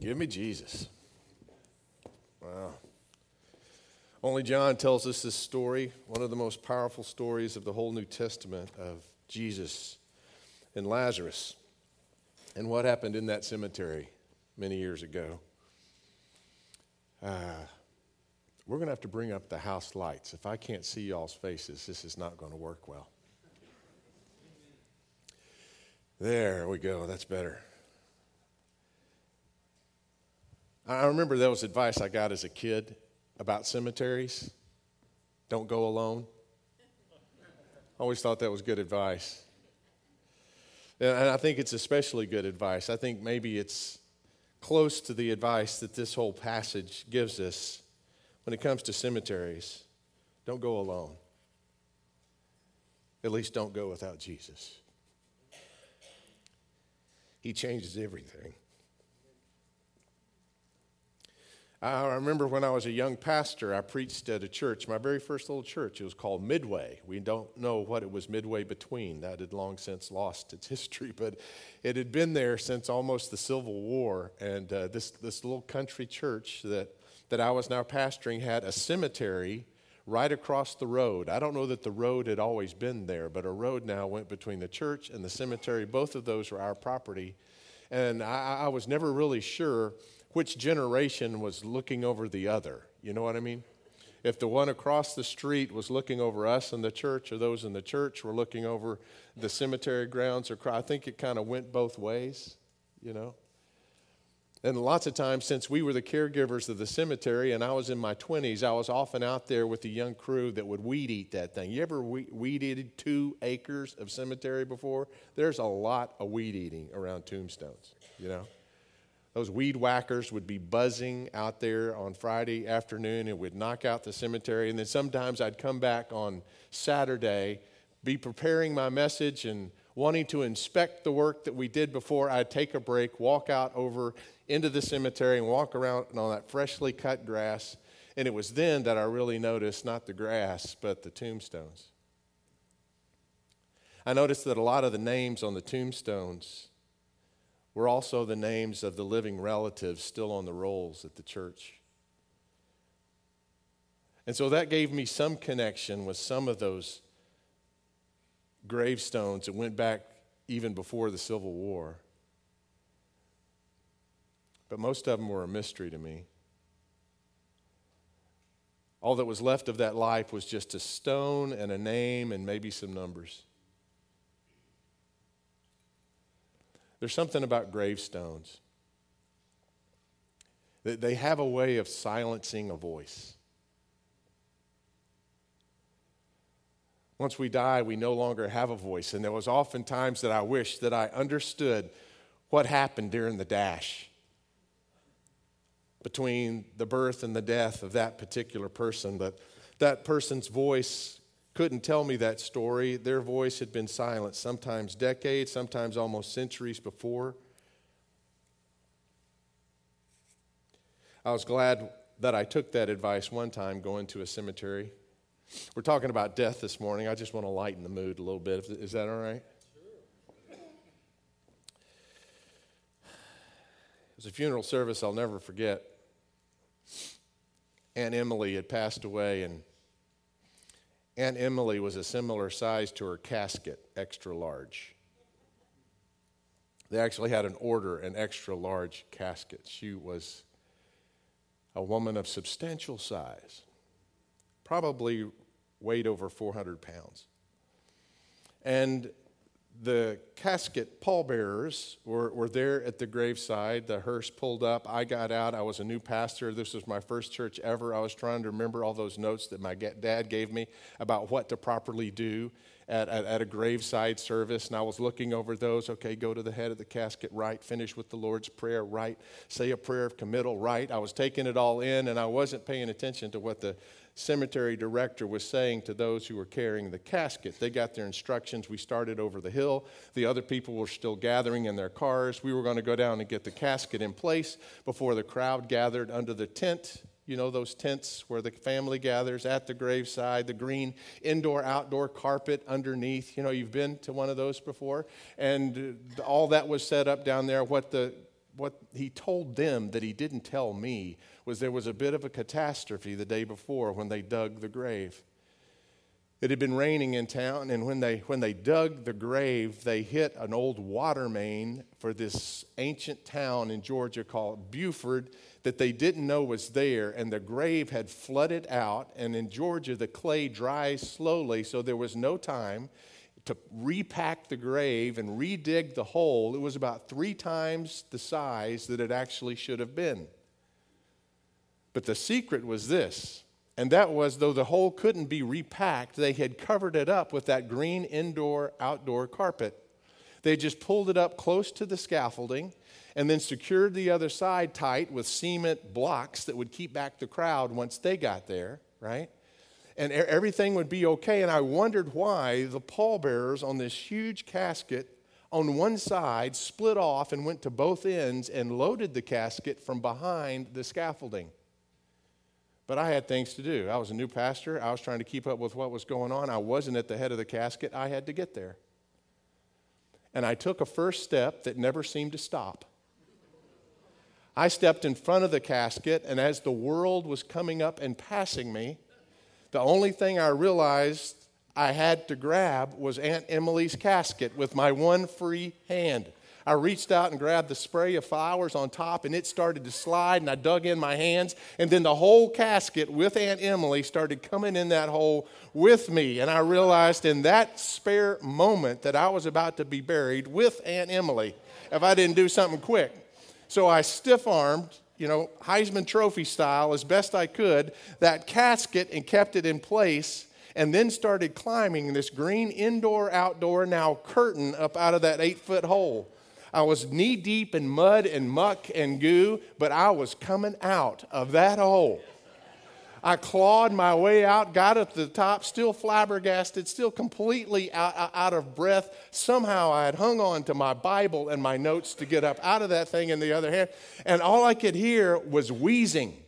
Give me Jesus. Wow. Only John tells us this story, one of the most powerful stories of the whole New Testament of Jesus and Lazarus and what happened in that cemetery many years ago. Uh, we're going to have to bring up the house lights. If I can't see y'all's faces, this is not going to work well. There we go. That's better. I remember that was advice I got as a kid about cemeteries. Don't go alone. I always thought that was good advice. And I think it's especially good advice. I think maybe it's close to the advice that this whole passage gives us when it comes to cemeteries. Don't go alone. At least don't go without Jesus. He changes everything. I remember when I was a young pastor, I preached at a church, my very first little church. It was called Midway. We don't know what it was midway between. That had long since lost its history, but it had been there since almost the Civil War. And uh, this, this little country church that, that I was now pastoring had a cemetery right across the road. I don't know that the road had always been there, but a road now went between the church and the cemetery. Both of those were our property. And I, I was never really sure which generation was looking over the other. You know what I mean? If the one across the street was looking over us in the church, or those in the church were looking over the cemetery grounds, or I think it kind of went both ways, you know. And lots of times, since we were the caregivers of the cemetery and I was in my 20s, I was often out there with the young crew that would weed eat that thing. You ever weed eated two acres of cemetery before? There's a lot of weed eating around tombstones, you know. Those weed whackers would be buzzing out there on Friday afternoon and would knock out the cemetery. And then sometimes I'd come back on Saturday, be preparing my message and wanting to inspect the work that we did before. I'd take a break, walk out over into the cemetery, and walk around on that freshly cut grass. And it was then that I really noticed not the grass, but the tombstones. I noticed that a lot of the names on the tombstones were also the names of the living relatives still on the rolls at the church. And so that gave me some connection with some of those gravestones that went back even before the Civil War. But most of them were a mystery to me. All that was left of that life was just a stone and a name and maybe some numbers. There's something about gravestones. They have a way of silencing a voice. Once we die, we no longer have a voice. And there was often times that I wished that I understood what happened during the dash between the birth and the death of that particular person. But that person's voice couldn't tell me that story. Their voice had been silent, sometimes decades, sometimes almost centuries before. I was glad that I took that advice one time going to a cemetery. We're talking about death this morning. I just want to lighten the mood a little bit. Is that all right? It was a funeral service I'll never forget. Aunt Emily had passed away, and Aunt Emily was a similar size to her casket, extra large. They actually had an order, an extra large casket. She was a woman of substantial size, probably weighed over 400 pounds. And the casket pallbearers were, were there at the graveside. The hearse pulled up. I got out. I was a new pastor. This was my first church ever. I was trying to remember all those notes that my dad gave me about what to properly do at, at, at, a graveside service. And I was looking over those. Okay, go to the head of the casket, right. Finish with the Lord's Prayer, right. Say a prayer of committal, right. I was taking it all in, and I wasn't paying attention to what the cemetery director was saying to those who were carrying the casket. They got their instructions. We started over the hill. The other people were still gathering in their cars. We were going to go down and get the casket in place before the crowd gathered under the tent. You know, those tents where the family gathers at the graveside, the green indoor outdoor carpet underneath. You know, you've been to one of those before. And uh, all that was set up down there. What the what he told them that he didn't tell me was there was a bit of a catastrophe the day before when they dug the grave. It had been raining in town, and when they, when they dug the grave, they hit an old water main for this ancient town in Georgia called Buford that they didn't know was there, and the grave had flooded out. And in Georgia, the clay dries slowly, so there was no time to repack the grave and redig the hole. It was about three times the size that it actually should have been. But the secret was this and that was, though the hole couldn't be repacked, they had covered it up with that green indoor outdoor carpet. They just pulled it up close to the scaffolding and then secured the other side tight with cement blocks that would keep back the crowd once they got there, right? And everything would be okay. And I wondered why the pallbearers on this huge casket on one side split off and went to both ends and loaded the casket from behind the scaffolding. But I had things to do. I was a new pastor. I was trying to keep up with what was going on. I wasn't at the head of the casket. I had to get there. And I took a first step that never seemed to stop. I stepped in front of the casket, and as the world was coming up and passing me, the only thing I realized I had to grab was Aunt Emily's casket with my one free hand. I reached out and grabbed the spray of flowers on top, and it started to slide, and I dug in my hands, and then the whole casket with Aunt Emily started coming in that hole with me. And I realized in that spare moment that I was about to be buried with Aunt Emily if I didn't do something quick. So I stiff armed, you know, Heisman Trophy style, as best I could, that casket and kept it in place and then started climbing this green indoor outdoor now curtain up out of that eight foot hole. I was knee deep in mud and muck and goo, but I was coming out of that hole. I clawed my way out, got up to the top, still flabbergasted, still completely out, out, of breath. Somehow I had hung on to my Bible and my notes to get up out of that thing in the other hand, and all I could hear was wheezing.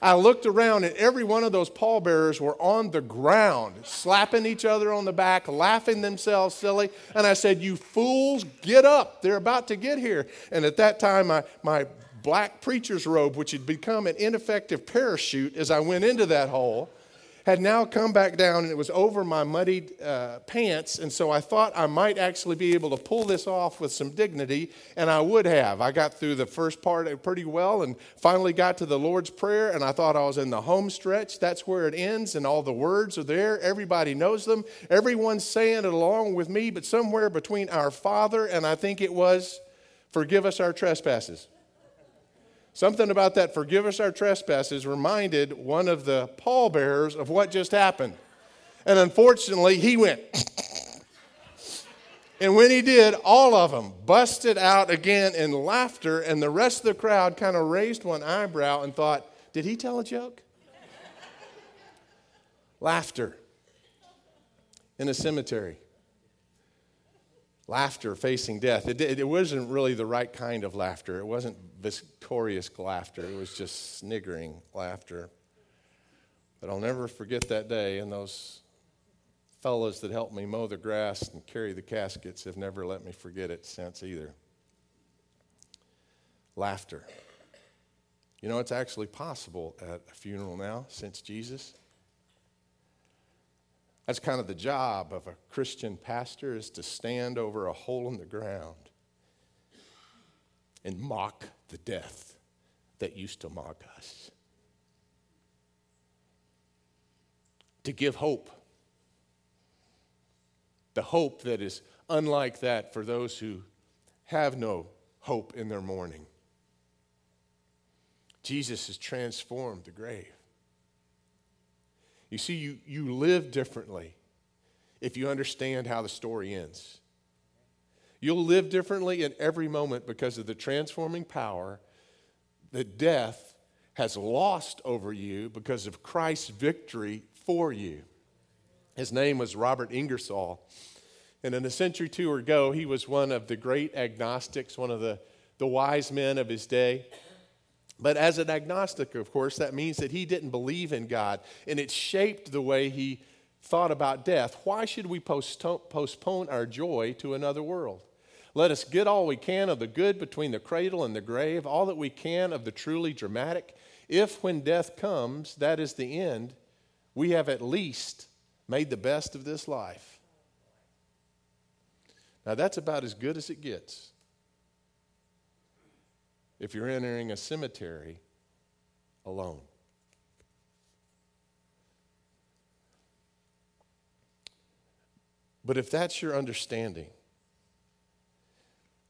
I looked around, and every one of those pallbearers were on the ground, slapping each other on the back, laughing themselves silly. And I said, You fools, get up. They're about to get here. And at that time, my, my black preacher's robe, which had become an ineffective parachute as I went into that hole, had now come back down and it was over my muddied uh, pants. And so I thought I might actually be able to pull this off with some dignity, and I would have. I got through the first part pretty well and finally got to the Lord's Prayer, and I thought I was in the home stretch. That's where it ends, and all the words are there. Everybody knows them. Everyone's saying it along with me, but somewhere between our Father and I think it was, forgive us our trespasses. Something about that forgive us our trespasses reminded one of the pallbearers of what just happened. And unfortunately, he went. and when he did, all of them busted out again in laughter, and the rest of the crowd kind of raised one eyebrow and thought, Did he tell a joke? laughter in a cemetery laughter facing death. It, it, wasn't really the right kind of laughter. It wasn't victorious laughter. It was just sniggering laughter. But I'll never forget that day, and those fellows that helped me mow the grass and carry the caskets have never let me forget it since either. Laughter. You know, it's actually possible at a funeral now since Jesus. That's kind of the job of a Christian pastor is to stand over a hole in the ground and mock the death that used to mock us. To give hope. The hope that is unlike that for those who have no hope in their mourning. Jesus has transformed the grave. You see, you, you live differently if you understand how the story ends. You'll live differently in every moment because of the transforming power that death has lost over you because of Christ's victory for you. His name was Robert Ingersoll. And in a century or two ago, he was one of the great agnostics, one of the, the wise men of his day. But as an agnostic, of course, that means that he didn't believe in God, and it shaped the way he thought about death. Why should we postpone our joy to another world? Let us get all we can of the good between the cradle and the grave, all that we can of the truly dramatic. If, when death comes, that is the end, we have at least made the best of this life. Now, that's about as good as it gets. If you're entering a cemetery alone. But if that's your understanding,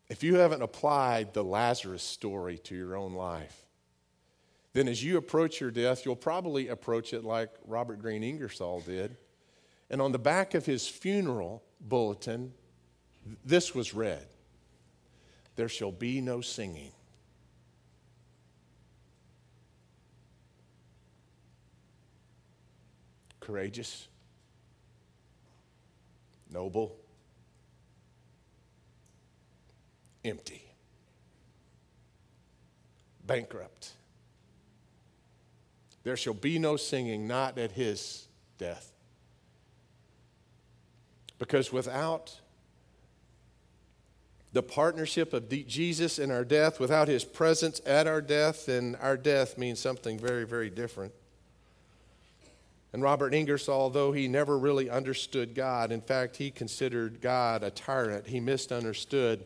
if you haven't applied the Lazarus story to your own life, then as you approach your death, you'll probably approach it like Robert Green Ingersoll did. And on the back of his funeral bulletin, this was read There shall be no singing. Courageous, noble, empty, bankrupt. There shall be no singing, not at his death. Because without the partnership of Jesus in our death, without his presence at our death, then our death means something very, very different. And Robert Ingersoll, though he never really understood God, in fact, he considered God a tyrant, he misunderstood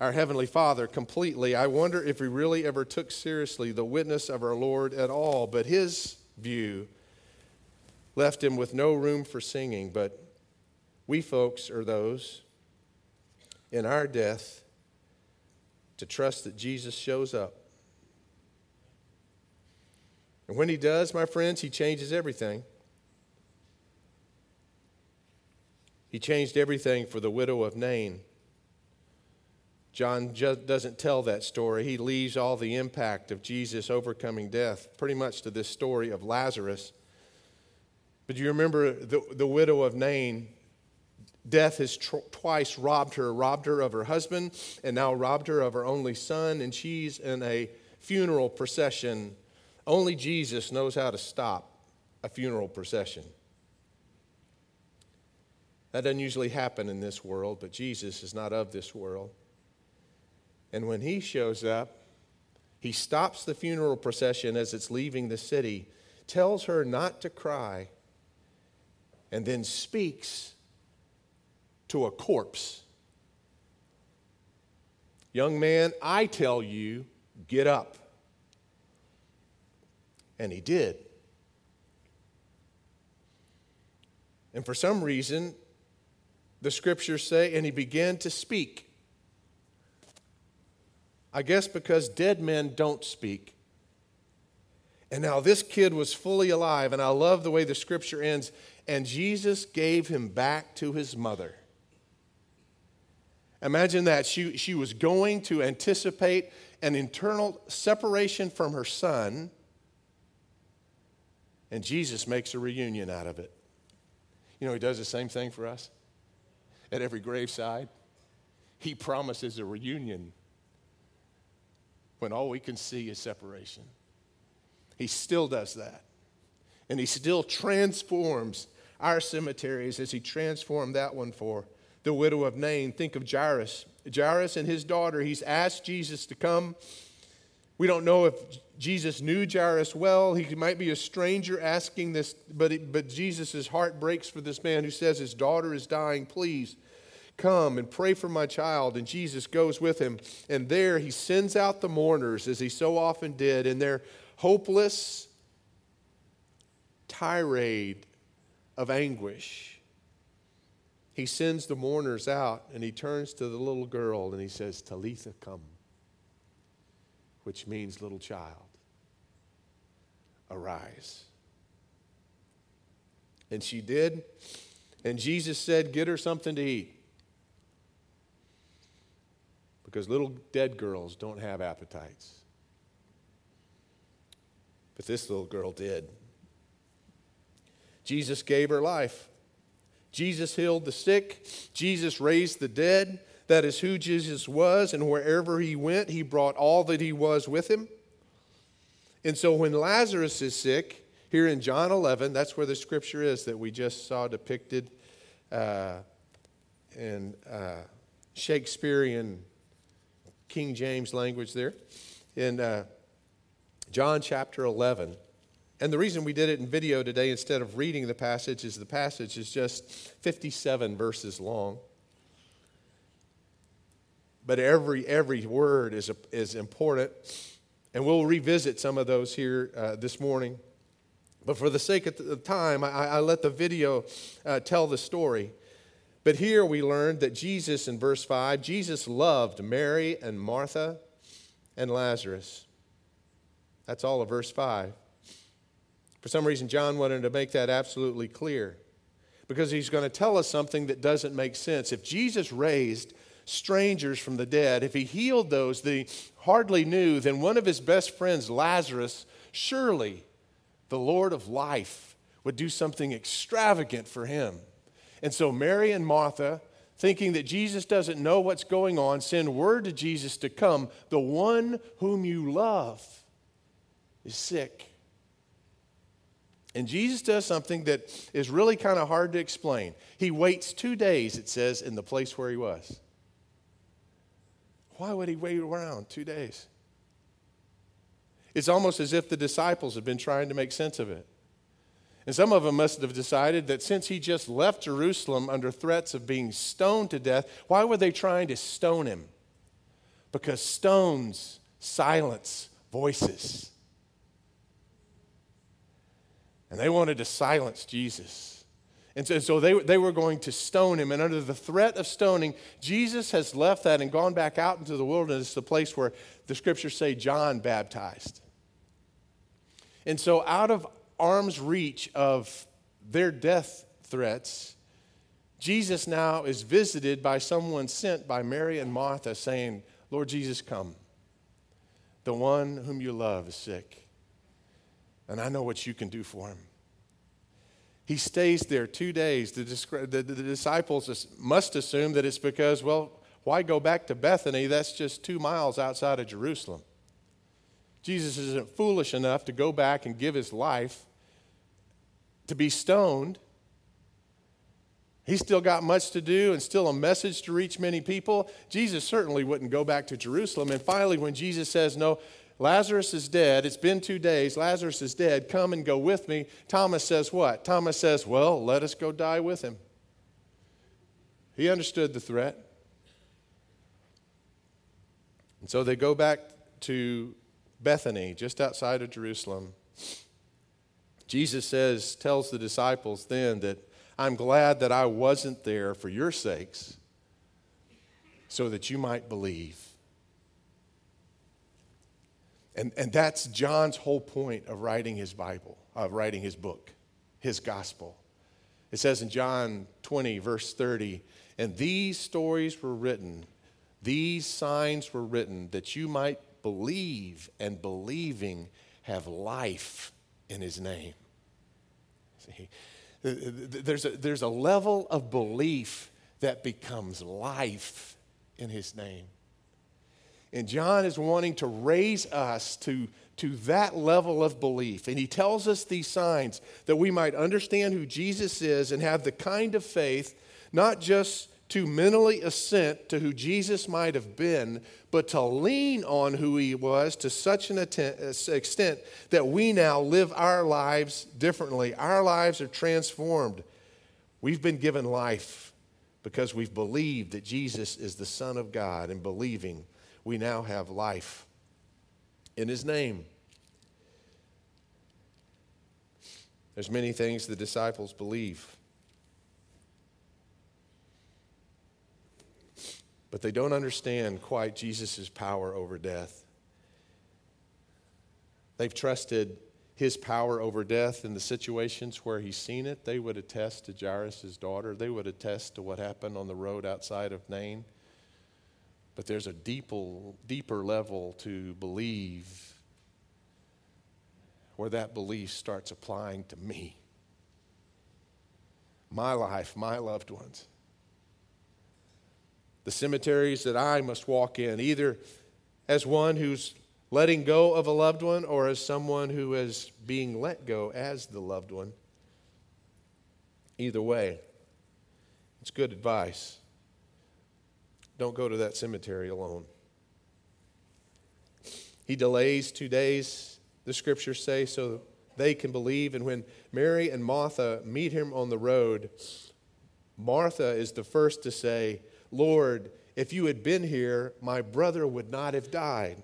our Heavenly Father completely. I wonder if he really ever took seriously the witness of our Lord at all, but his view left him with no room for singing. But we folks are those in our death to trust that Jesus shows up. And when he does, my friends, he changes everything. He changed everything for the widow of Nain. John doesn't tell that story. He leaves all the impact of Jesus overcoming death pretty much to this story of Lazarus. But do you remember the, the widow of Nain Death has tr- twice robbed her, robbed her of her husband, and now robbed her of her only son, and she's in a funeral procession. Only Jesus knows how to stop a funeral procession. That doesn't usually happen in this world, but Jesus is not of this world. And when he shows up, he stops the funeral procession as it's leaving the city, tells her not to cry, and then speaks to a corpse. Young man, I tell you, get up. And he did. And for some reason, the scriptures say, and he began to speak. I guess because dead men don't speak. And now this kid was fully alive, and I love the way the scripture ends. And Jesus gave him back to his mother. Imagine that. She, she was going to anticipate an internal separation from her son, and Jesus makes a reunion out of it. You know, he does the same thing for us at every graveside. He promises a reunion when all we can see is separation. He still does that. And he still transforms our cemeteries as he transformed that one for the widow of Nain. Think of Jairus. Jairus and his daughter, he's asked Jesus to come. We don't know if Jesus knew Jairus well. He might be a stranger asking this, but, but Jesus' heart breaks for this man who says his daughter is dying. Please come and pray for my child. And Jesus goes with him. And there he sends out the mourners, as he so often did, in their hopeless tirade of anguish he sends the mourners out and he turns to the little girl and he says, Talitha, come, which means little child, arise. And she did. And Jesus said, Get her something to eat. Because little dead girls don't have appetites. But this little girl did. Jesus gave her life. Jesus healed the sick, Jesus raised the dead. That is who Jesus was, and wherever he went, he brought all that he was with him. And so when Lazarus is sick, here in John 11, that's where the scripture is that we just saw depicted uh, in uh, Shakespearean King James language there in uh, John chapter 11. And the reason we did it in video today instead of reading the passage is the passage is just 57 verses long. But every, every word is, is important. And we'll revisit some of those here uh, this morning. But for the sake of the time, I, I let the video uh, tell the story. But here we learned that Jesus, in verse 5, Jesus loved Mary and Martha and Lazarus. That's all of verse 5. For some reason, John wanted to make that absolutely clear because he's going to tell us something that doesn't make sense. If Jesus raised strangers from the dead, if he healed those that he hardly knew, then one of his best friends, Lazarus, surely the Lord of life would do something extravagant for him. And so Mary and Martha, thinking that Jesus doesn't know what's going on, send word to Jesus to come. The one whom you love is sick. And Jesus does something that is really kind of hard to explain. He waits two days, it says, in the place where he was. Why would he wait around two days? It's almost as if the disciples have been trying to make sense of it. And some of them must have decided that since he just left Jerusalem under threats of being stoned to death, why were they trying to stone him? Because stones silence voices. And they wanted to silence Jesus. And so, so they, they were going to stone him. And under the threat of stoning, Jesus has left that and gone back out into the wilderness, the place where the scriptures say John baptized. And so, out of arm's reach of their death threats, Jesus now is visited by someone sent by Mary and Martha saying, Lord Jesus, come. The one whom you love is sick, and I know what you can do for him. He stays there two days. The, the, the disciples must assume that it's because, well, why go back to Bethany? That's just two miles outside of Jerusalem. Jesus isn't foolish enough to go back and give his life to be stoned. He's still got much to do and still a message to reach many people. Jesus certainly wouldn't go back to Jerusalem. And finally, when Jesus says, No, Lazarus is dead, it's been two days, Lazarus is dead, come and go with me, Thomas says, What? Thomas says, Well, let us go die with him. He understood the threat. And so they go back to Bethany, just outside of Jerusalem. Jesus says, tells the disciples then that I'm glad that I wasn't there for your sakes, so that you might believe. And, and that's John's whole point of writing his Bible, of writing his book, his gospel. It says in John 20, verse 30, and these stories were written, these signs were written that you might believe, and believing have life in his name. See, there's a, there's a level of belief that becomes life in his name. And John is wanting to raise us to, to that level of belief. And he tells us these signs that we might understand who Jesus is and have the kind of faith, not just to mentally assent to who Jesus might have been, but to lean on who he was to such an uh, extent that we now live our lives differently. Our lives are transformed. We've been given life because we've believed that Jesus is the Son of God, and believing we now have life in his name. There's many things the disciples believe. but they don't understand quite Jesus' power over death. They've trusted his power over death in the situations where he's seen it. They would attest to Jairus' daughter, they would attest to what happened on the road outside of Nain. But there's a deeper, deeper level to believe where that belief starts applying to me, my life, my loved ones the cemeteries that I must walk in, either as one who's letting go of a loved one or as someone who is being let go as the loved one. Either way, it's good advice. Don't go to that cemetery alone. He delays two days, the scriptures say, so they can believe. And when Mary and Martha meet him on the road, Martha is the first to say, Lord, if you had been here, my brother would not have died.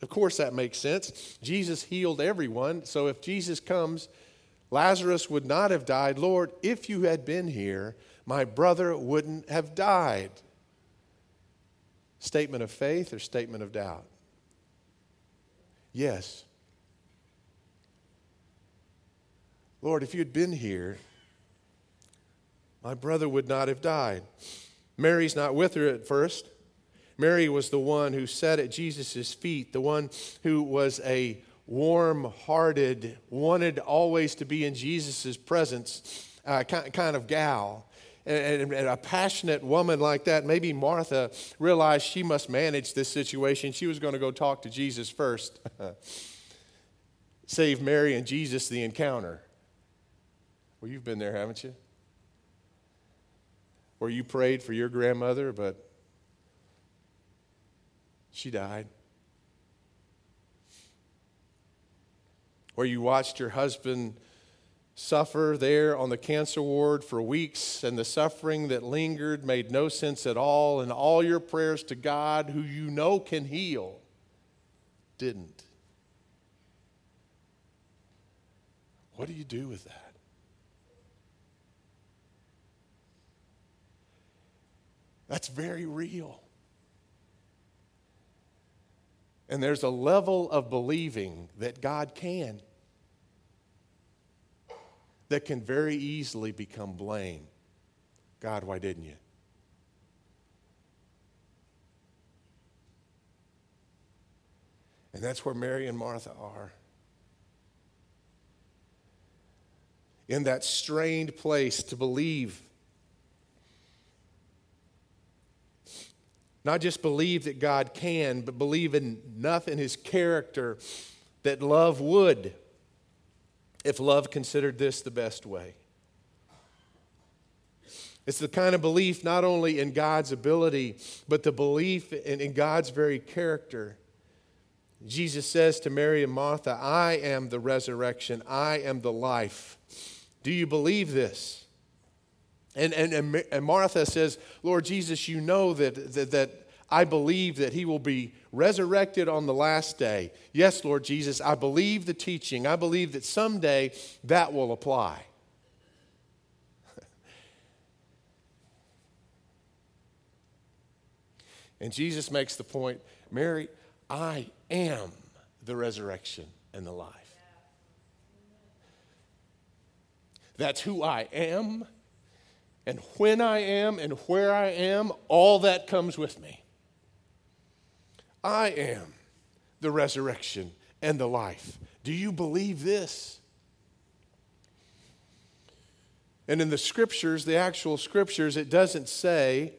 Of course, that makes sense. Jesus healed everyone. So if Jesus comes, Lazarus would not have died. Lord, if you had been here, my brother wouldn't have died. Statement of faith or statement of doubt? Yes. Lord, if you'd been here, my brother would not have died. Mary's not with her at first. Mary was the one who sat at Jesus' feet, the one who was a warm hearted, wanted always to be in Jesus' presence uh, kind of gal. And, and, a passionate woman like that, maybe Martha realized she must manage this situation. She was going to go talk to Jesus first. Save Mary and Jesus the encounter. Well, you've been there, haven't you? Where you prayed for your grandmother, but she died. Where you watched your husband suffer there on the cancer ward for weeks, and the suffering that lingered made no sense at all, and all your prayers to God, who you know can heal, didn't. What do you do with that? That's very real. And there's a level of believing that God can that can very easily become blame. God, why didn't you? And that's where Mary and Martha are. In that strained place to believe Not just believe that God can, but believe enough in his character that love would, if love considered this the best way. It's the kind of belief not only in God's ability, but the belief in, in, God's very character. Jesus says to Mary and Martha, I am the resurrection, I am the life. Do you believe this? And, and, and Martha says, Lord Jesus, you know that, that, that I believe that he will be resurrected on the last day. Yes, Lord Jesus, I believe the teaching. I believe that someday that will apply. and Jesus makes the point Mary, I am the resurrection and the life. That's who I am and when I am and where I am, all that comes with me. I am the resurrection and the life. Do you believe this? And in the scriptures, the actual scriptures, it doesn't say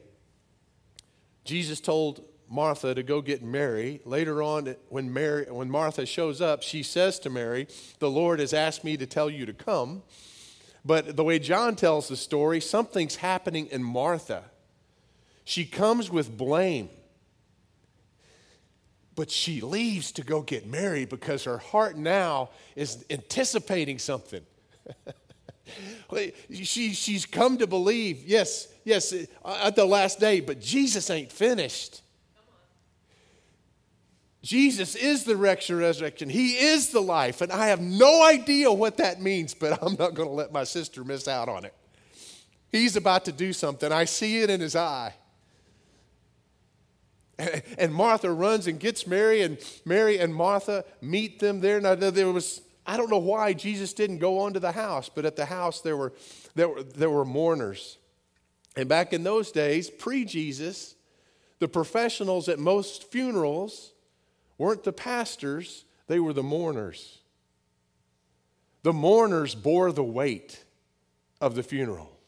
Jesus told Martha to go get Mary. Later on, when, Mary, when Martha shows up, she says to Mary, The Lord has asked me to tell you to come. But the way John tells the story, something's happening in Martha. She comes with blame. But she leaves to go get Mary because her heart now is anticipating something. she, she's come to believe, yes, yes, uh, at the last day, but Jesus ain't finished. Jesus is the resurrection. He is the life. And I have no idea what that means, but I'm not going to let my sister miss out on it. He's about to do something. I see it in his eye. And Martha runs and gets Mary, and Mary and Martha meet them there. Now, there was, I don't know why Jesus didn't go on to the house, but at the house there were, there were, there were mourners. And back in those days, pre Jesus, the professionals at most funerals, weren't the pastors, they were the mourners. The mourners bore the weight of the funeral.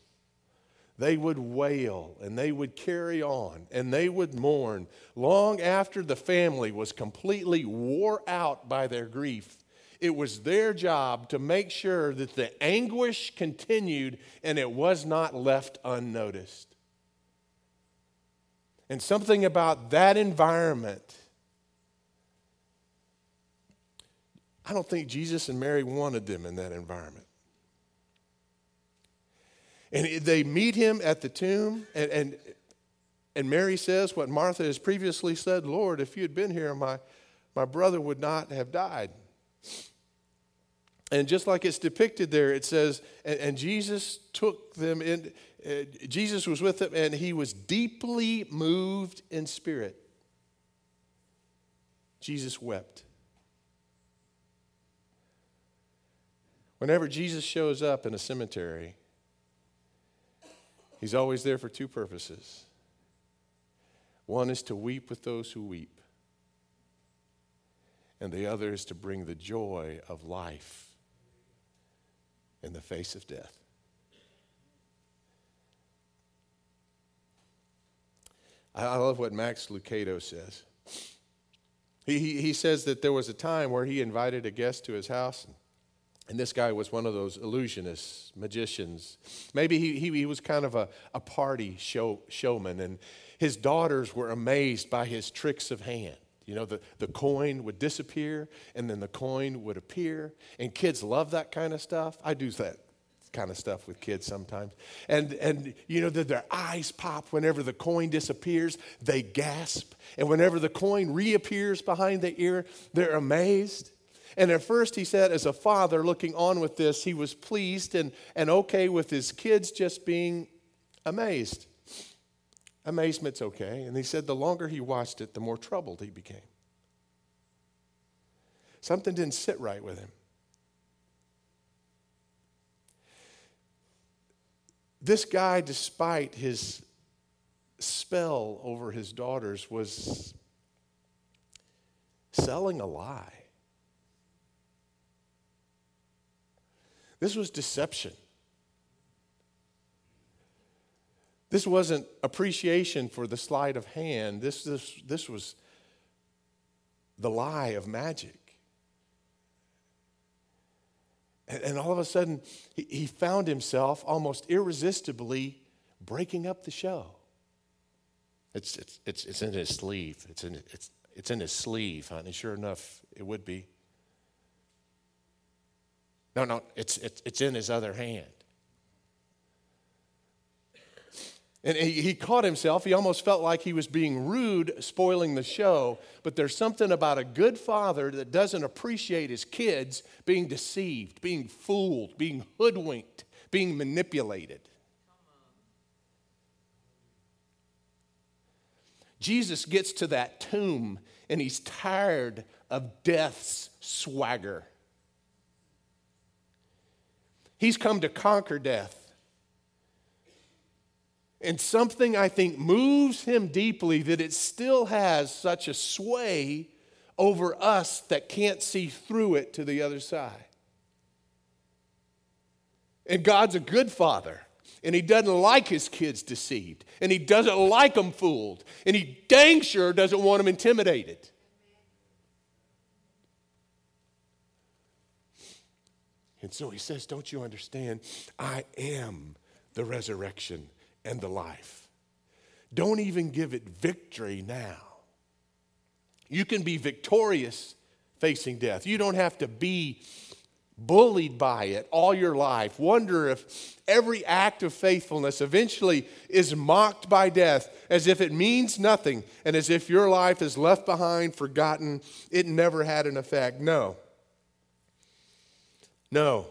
They would wail and they would carry on and they would mourn long after the family was completely wore out by their grief. It was their job to make sure that the anguish continued and it was not left unnoticed. And something about that environment, I don't think Jesus and Mary wanted them in that environment. And they meet him at the tomb, and, and, and Mary says what Martha has previously said Lord, if you had been here, my, my brother would not have died. And just like it's depicted there, it says, and, and Jesus took them in, uh, Jesus was with them, and he was deeply moved in spirit. Jesus wept. Whenever Jesus shows up in a cemetery, he's always there for two purposes. One is to weep with those who weep, and the other is to bring the joy of life in the face of death. I love what Max Lucado says. He, he, he, says that there was a time where he invited a guest to his house, and this guy was one of those illusionists, magicians. Maybe he, he, he was kind of a, a party show, showman, and his daughters were amazed by his tricks of hand. You know, the, the coin would disappear and then the coin would appear. And kids love that kind of stuff. I do that kind of stuff with kids sometimes. And, and you know, that their eyes pop whenever the coin disappears, they gasp. And whenever the coin reappears behind the ear, they're amazed. And at first, he said, as a father looking on with this, he was pleased and, and okay with his kids just being amazed. Amazement's okay. And he said the longer he watched it, the more troubled he became. Something didn't sit right with him. This guy, despite his spell over his daughters, was selling a lie. This was deception. This wasn't appreciation for the sleight of hand. This, this, this was the lie of magic. And, and all of a sudden, he, he found himself almost irresistibly breaking up the show. It's, it's, it's, it's in his sleeve. It's in, it's, it's in his sleeve, honey. Sure enough, it would be. No, no, it's, it's, it's in his other hand. And he, he caught himself. He almost felt like he was being rude, spoiling the show. But there's something about a good father that doesn't appreciate his kids being deceived, being fooled, being hoodwinked, being manipulated. Jesus gets to that tomb and he's tired of death's swagger. He's come to conquer death. And something I think moves him deeply that it still has such a sway over us that can't see through it to the other side. And God's a good father. And he doesn't like his kids deceived. And he doesn't like them fooled. And he dang sure doesn't want them intimidated. And so he says, Don't you understand? I am the resurrection and the life. Don't even give it victory now. You can be victorious facing death. You don't have to be bullied by it all your life. Wonder if every act of faithfulness eventually is mocked by death as if it means nothing and as if your life is left behind, forgotten, it never had an effect. No. No.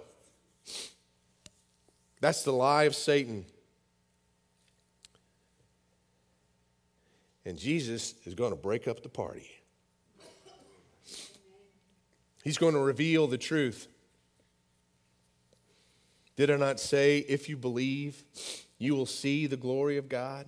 That's the lie of Satan. And Jesus is going to break up the party. He's going to reveal the truth. Did I not say, if you believe, you will see the glory of God?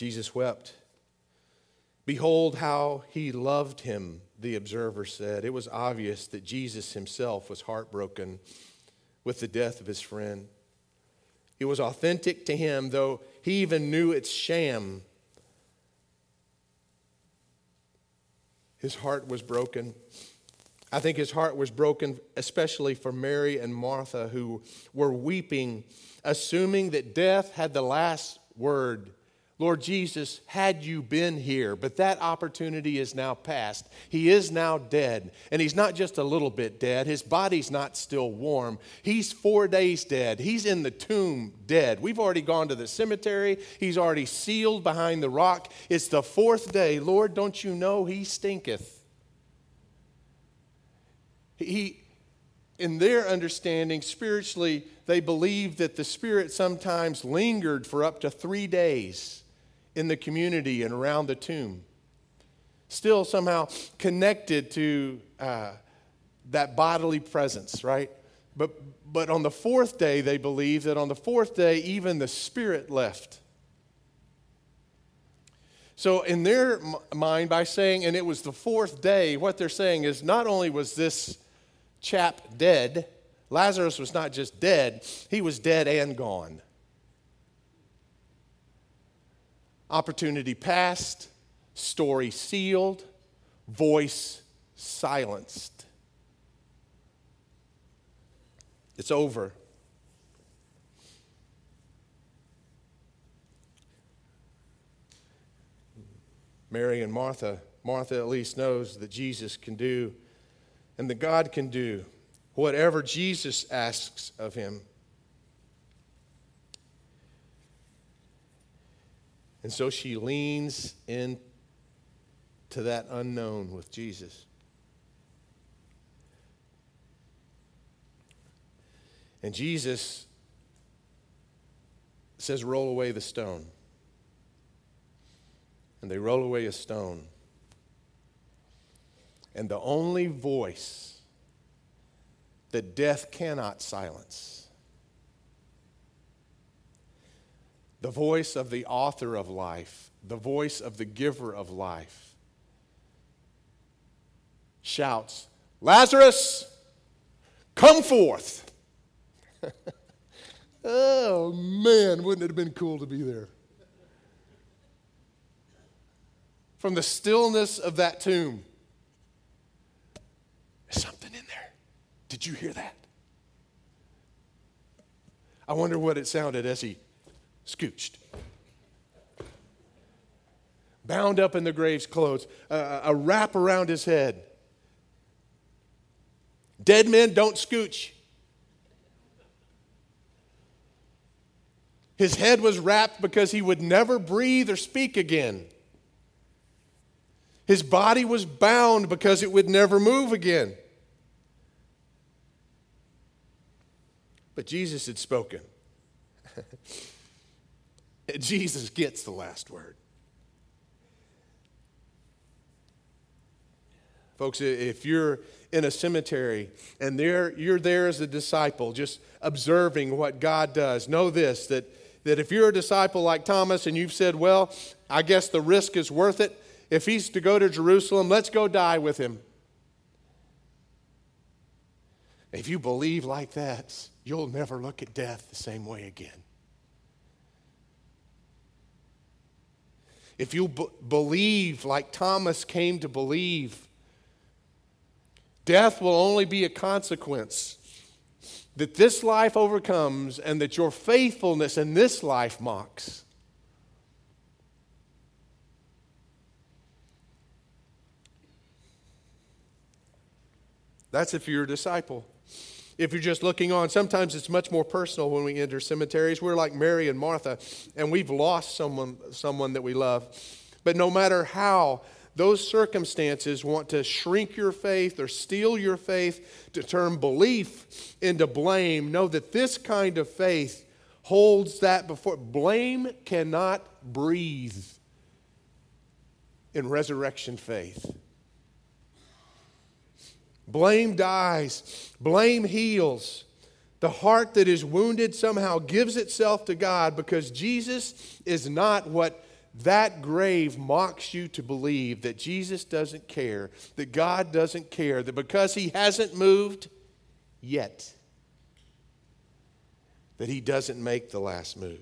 Jesus wept. Behold how he loved him, the observer said. It was obvious that Jesus himself was heartbroken with the death of his friend. It was authentic to him, though he even knew it's sham. His heart was broken. I think his heart was broken, especially for Mary and Martha, who were weeping, assuming that death had the last word. Lord Jesus, had you been here, but that opportunity is now past. He is now dead. And he's not just a little bit dead, his body's not still warm. He's four days dead. He's in the tomb dead. We've already gone to the cemetery, he's already sealed behind the rock. It's the fourth day. Lord, don't you know he stinketh? He, in their understanding, spiritually, they believed that the Spirit sometimes lingered for up to three days in the community and around the tomb. Still somehow connected to uh, that bodily presence, right? But, but on the fourth day, they believe that on the fourth day, even the Spirit left. So, in their mind, by saying, and it was the fourth day, what they're saying is not only was this chap dead, Lazarus was not just dead, he was dead and gone. Opportunity passed, story sealed, voice silenced. It's over. Mary and Martha, Martha at least knows that Jesus can do and that God can do whatever Jesus asks of him. And so she leans into that unknown with Jesus. And Jesus says, Roll away the stone. And they roll away a stone. And the only voice that death cannot silence the voice of the author of life, the voice of the giver of life, shouts, Lazarus, come forth. oh man, wouldn't it have been cool to be there? From the stillness of that tomb, there's something in there. Did you hear that? I wonder what it sounded as he scooched. Bound up in the grave's clothes, a wrap around his head. Dead men don't scooch. His head was wrapped because he would never breathe or speak again. His body was bound because it would never move again. But Jesus had spoken. Jesus gets the last word. Folks, if you're in a cemetery and there, you're there as a disciple, just observing what God does, know this that, that if you're a disciple like Thomas and you've said, Well, I guess the risk is worth it, if he's to go to Jerusalem, let's go die with him. If you believe like that, you'll never look at death the same way again. If you b- believe like Thomas came to believe, death will only be a consequence that this life overcomes and that your faithfulness in this life mocks. That's if you're a disciple if you're just looking on, sometimes it's much more personal when we enter cemeteries. We're like Mary and Martha, and we've lost someone, someone that we love. But no matter how those circumstances want to shrink your faith or steal your faith, to turn belief into blame, know that this kind of faith holds that before. Blame cannot breathe in resurrection faith. Blame dies, blame heals. The heart that is wounded somehow gives itself to God because Jesus is not what that grave mocks you to believe that Jesus doesn't care, that God doesn't care, that because He hasn't moved yet, that He doesn't make the last move.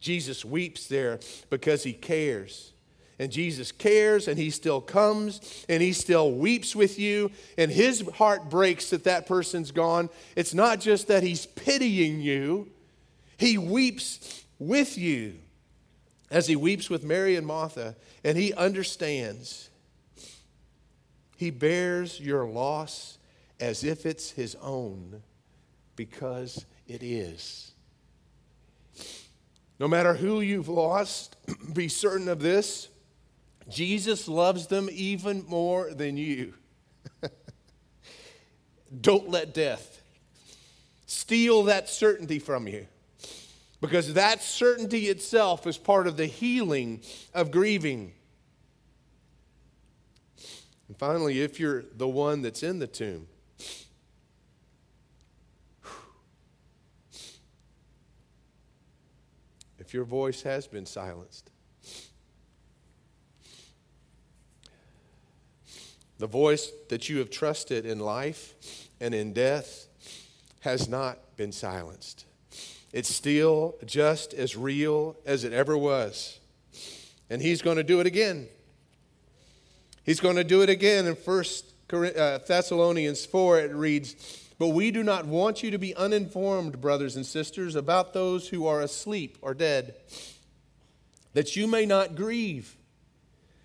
Jesus weeps there because He cares. And Jesus cares and he still comes and he still weeps with you and his heart breaks that that person's gone. It's not just that he's pitying you, he weeps with you as he weeps with Mary and Martha and he understands. He bears your loss as if it's his own because it is. No matter who you've lost, be certain of this Jesus loves them even more than you. Don't let death steal that certainty from you because that certainty itself is part of the healing of grieving. And finally, if you're the one that's in the tomb, if your voice has been silenced, The voice that you have trusted in life and in death has not been silenced. It's still just as real as it ever was. And he's going to do it again. He's going to do it again in 1 uh, Thessalonians 4. It reads, But we do not want you to be uninformed, brothers and sisters, about those who are asleep or dead, that you may not grieve,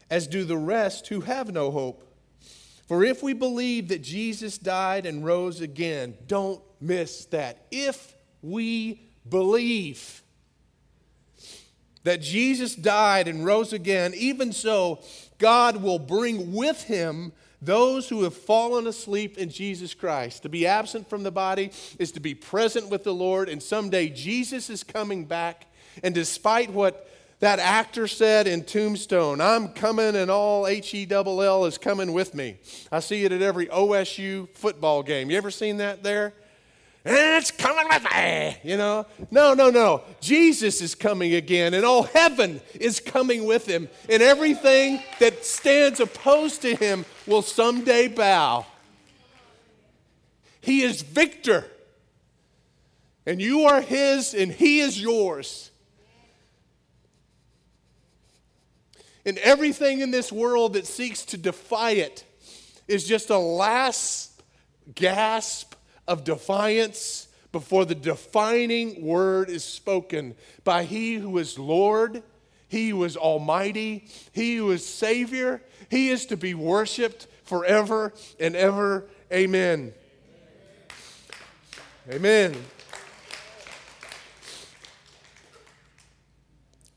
as do the rest who have no hope. For if we believe that Jesus died and rose again, don't miss that. If we believe that Jesus died and rose again, even so, God will bring with him those who have fallen asleep in Jesus Christ. To be absent from the body is to be present with the Lord, and someday Jesus is coming back. And despite what that actor said in Tombstone, I'm coming and all H E double L is coming with me. I see it at every OSU football game. You ever seen that there? It's coming with me, you know? No, no, no. Jesus is coming again, and all heaven is coming with him, and everything that stands opposed to him will someday bow. He is victor, and you are his, and he is yours. And everything in this world that seeks to defy it is just a last gasp of defiance before the defining word is spoken by He who is Lord, He who is Almighty, He who is Savior. He is to be worshiped forever and ever. Amen. Amen.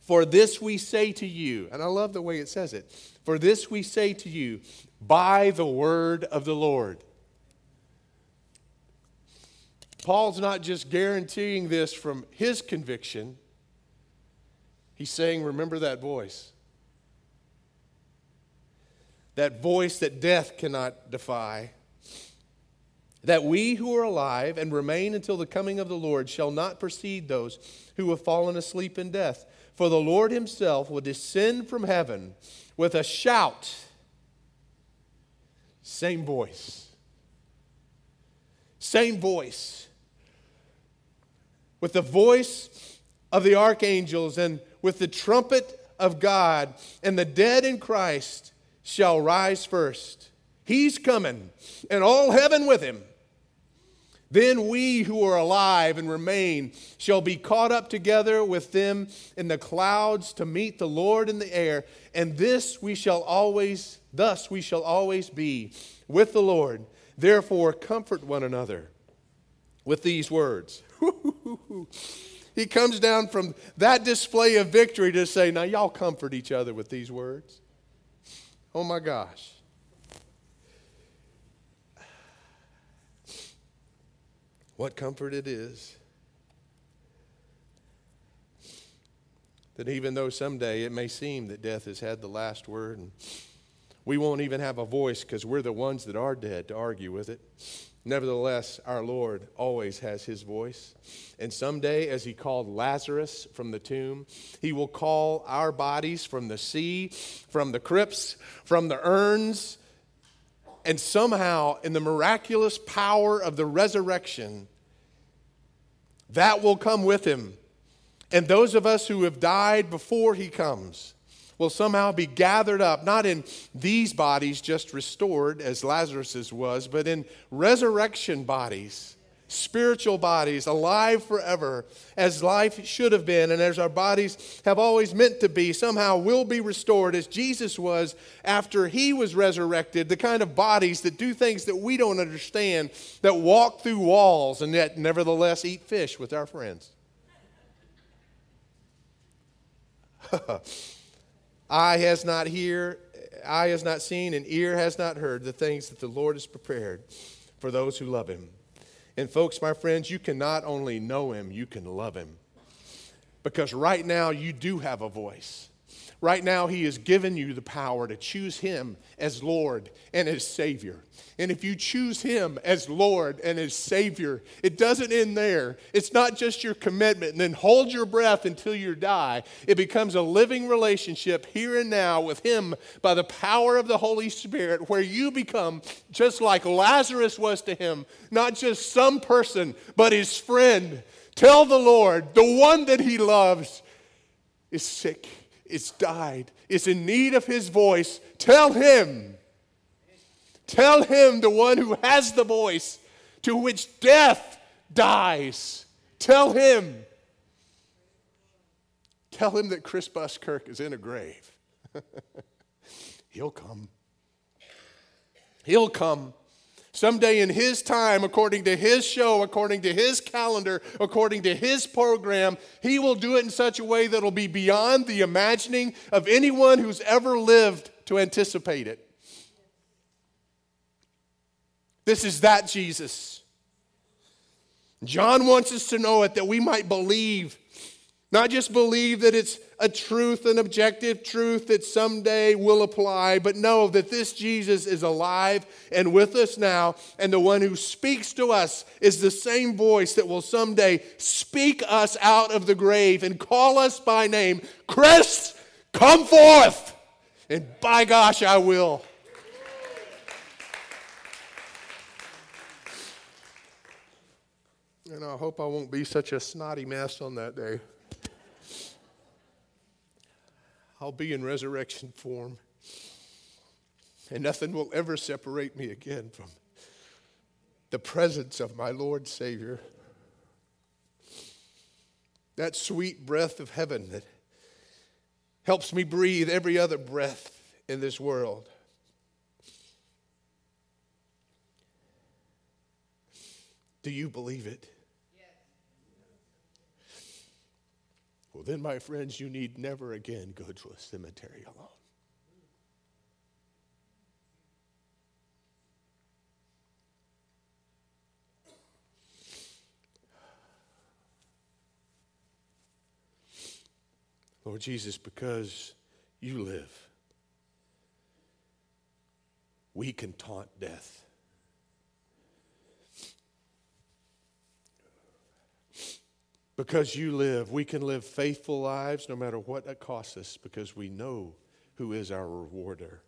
For this we say to you, and I love the way it says it. For this we say to you by the word of the Lord. Paul's not just guaranteeing this from his conviction, he's saying, Remember that voice. That voice that death cannot defy. That we who are alive and remain until the coming of the Lord shall not precede those who have fallen asleep in death. For the Lord himself will descend from heaven with a shout. Same voice. Same voice. With the voice of the archangels and with the trumpet of God, and the dead in Christ shall rise first. He's coming, and all heaven with him. Then we who are alive and remain shall be caught up together with them in the clouds to meet the Lord in the air, and this we shall always, thus we shall always be with the Lord. Therefore, comfort one another with these words. he comes down from that display of victory to say, Now, y'all comfort each other with these words. Oh my gosh. What comfort it is that even though someday it may seem that death has had the last word, and we won't even have a voice because we're the ones that are dead to argue with it. Nevertheless, our Lord always has his voice. And someday, as he called Lazarus from the tomb, he will call our bodies from the sea, from the crypts, from the urns. And somehow, in the miraculous power of the resurrection, that will come with him. And those of us who have died before he comes will somehow be gathered up, not in these bodies just restored as Lazarus's was, but in resurrection bodies spiritual bodies, alive forever, as life should have been, and as our bodies have always meant to be, somehow will be restored as Jesus was after he was resurrected. The kind of bodies that do things that we don't understand, that walk through walls, and yet nevertheless eat fish with our friends. eye has not hear, eye has not seen, and ear has not heard the things that the Lord has prepared for those who love him. And, folks, my friends, you can not only know him, you can love him. Because right now, you do have a voice. Right now, He has given you the power to choose Him as Lord and as Savior. And if you choose Him as Lord and as Savior, it doesn't end there. It's not just your commitment and then hold your breath until you die. It becomes a living relationship here and now with Him by the power of the Holy Spirit, where you become just like Lazarus was to Him, not just some person, but His friend. Tell the Lord, the one that He loves, is sick is died, is in need of his voice, tell him. Tell him, the one who has the voice to which death dies. Tell him. Tell him that Chris Buskirk is in a grave. He'll come. He'll come. Someday in His time, according to His show, according to His calendar, according to His program, He will do it in such a way that will be beyond the imagining of anyone who's ever lived to anticipate it. This is that Jesus. John wants us to know it that we might believe not just believe that it's a truth, an objective truth that someday will apply, but know that this Jesus is alive and with us now, and the one who speaks to us is the same voice that will someday speak us out of the grave and call us by name Chris, come forth! And by gosh, I will. And I hope I won't be such a snotty mess on that day. I'll be in resurrection form. And nothing will ever separate me again from the presence of my Lord Savior. That sweet breath of heaven that helps me breathe every other breath in this world. Do you believe it? Well, then, my friends, you need never again go to a cemetery alone. Lord Jesus, because you live, we can taunt death. Because you live, we can live faithful lives no matter what it costs us because we know who is our rewarder.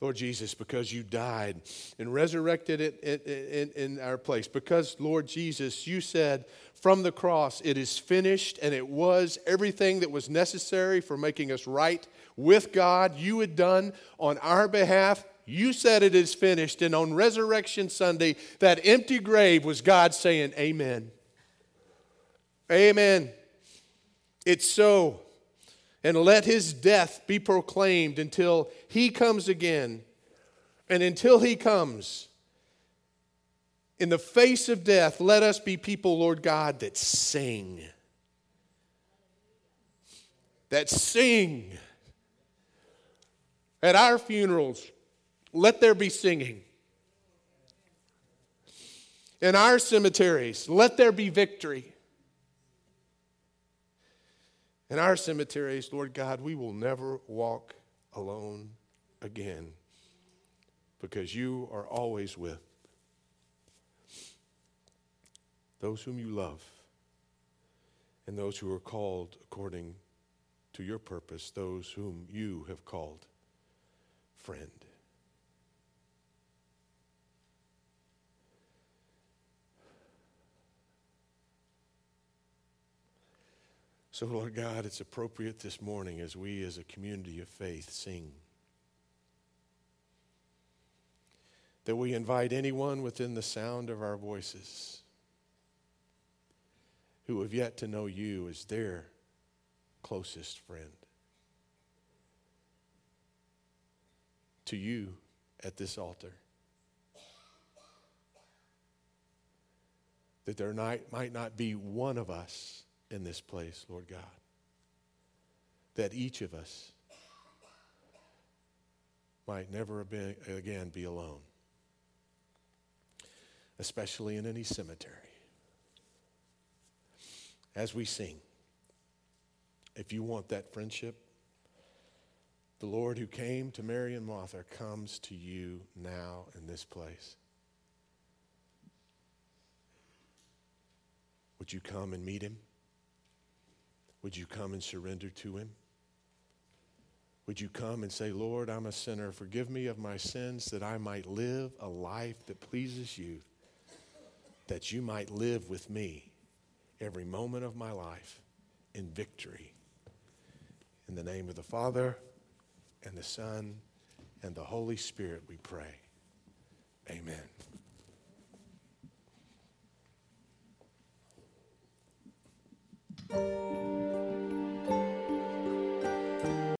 Lord Jesus, because you died and resurrected it in, in, in, our place. Because, Lord Jesus, you said from the cross, it is finished, and it was everything that was necessary for making us right with God. You had done on our behalf. You said it is finished. And on Resurrection Sunday, that empty grave was God saying, Amen. Amen. It's so. And let his death be proclaimed until he comes again. And until he comes, in the face of death, let us be people, Lord God, that sing. That sing. At our funerals, let there be singing. In our cemeteries, let there be victory. In our cemeteries, Lord God, we will never walk alone again because you are always with those whom you love and those who are called according to your purpose, those whom you have called friend. So, Lord God, it's appropriate this morning as we, as a community of faith, sing that we invite anyone within the sound of our voices who have yet to know you as their closest friend to you at this altar. That there might not be one of us in this place, Lord God. That each of us might never again be alone especially in any cemetery. As we sing, if you want that friendship, the Lord who came to Mary and Martha comes to you now in this place. Would you come and meet him? Would you come and surrender to him? Would you come and say, Lord, I'm a sinner. Forgive me of my sins that I might live a life that pleases you that you might live with me every moment of my life in victory. In the name of the Father, and the Son, and the Holy Spirit, we pray. Amen.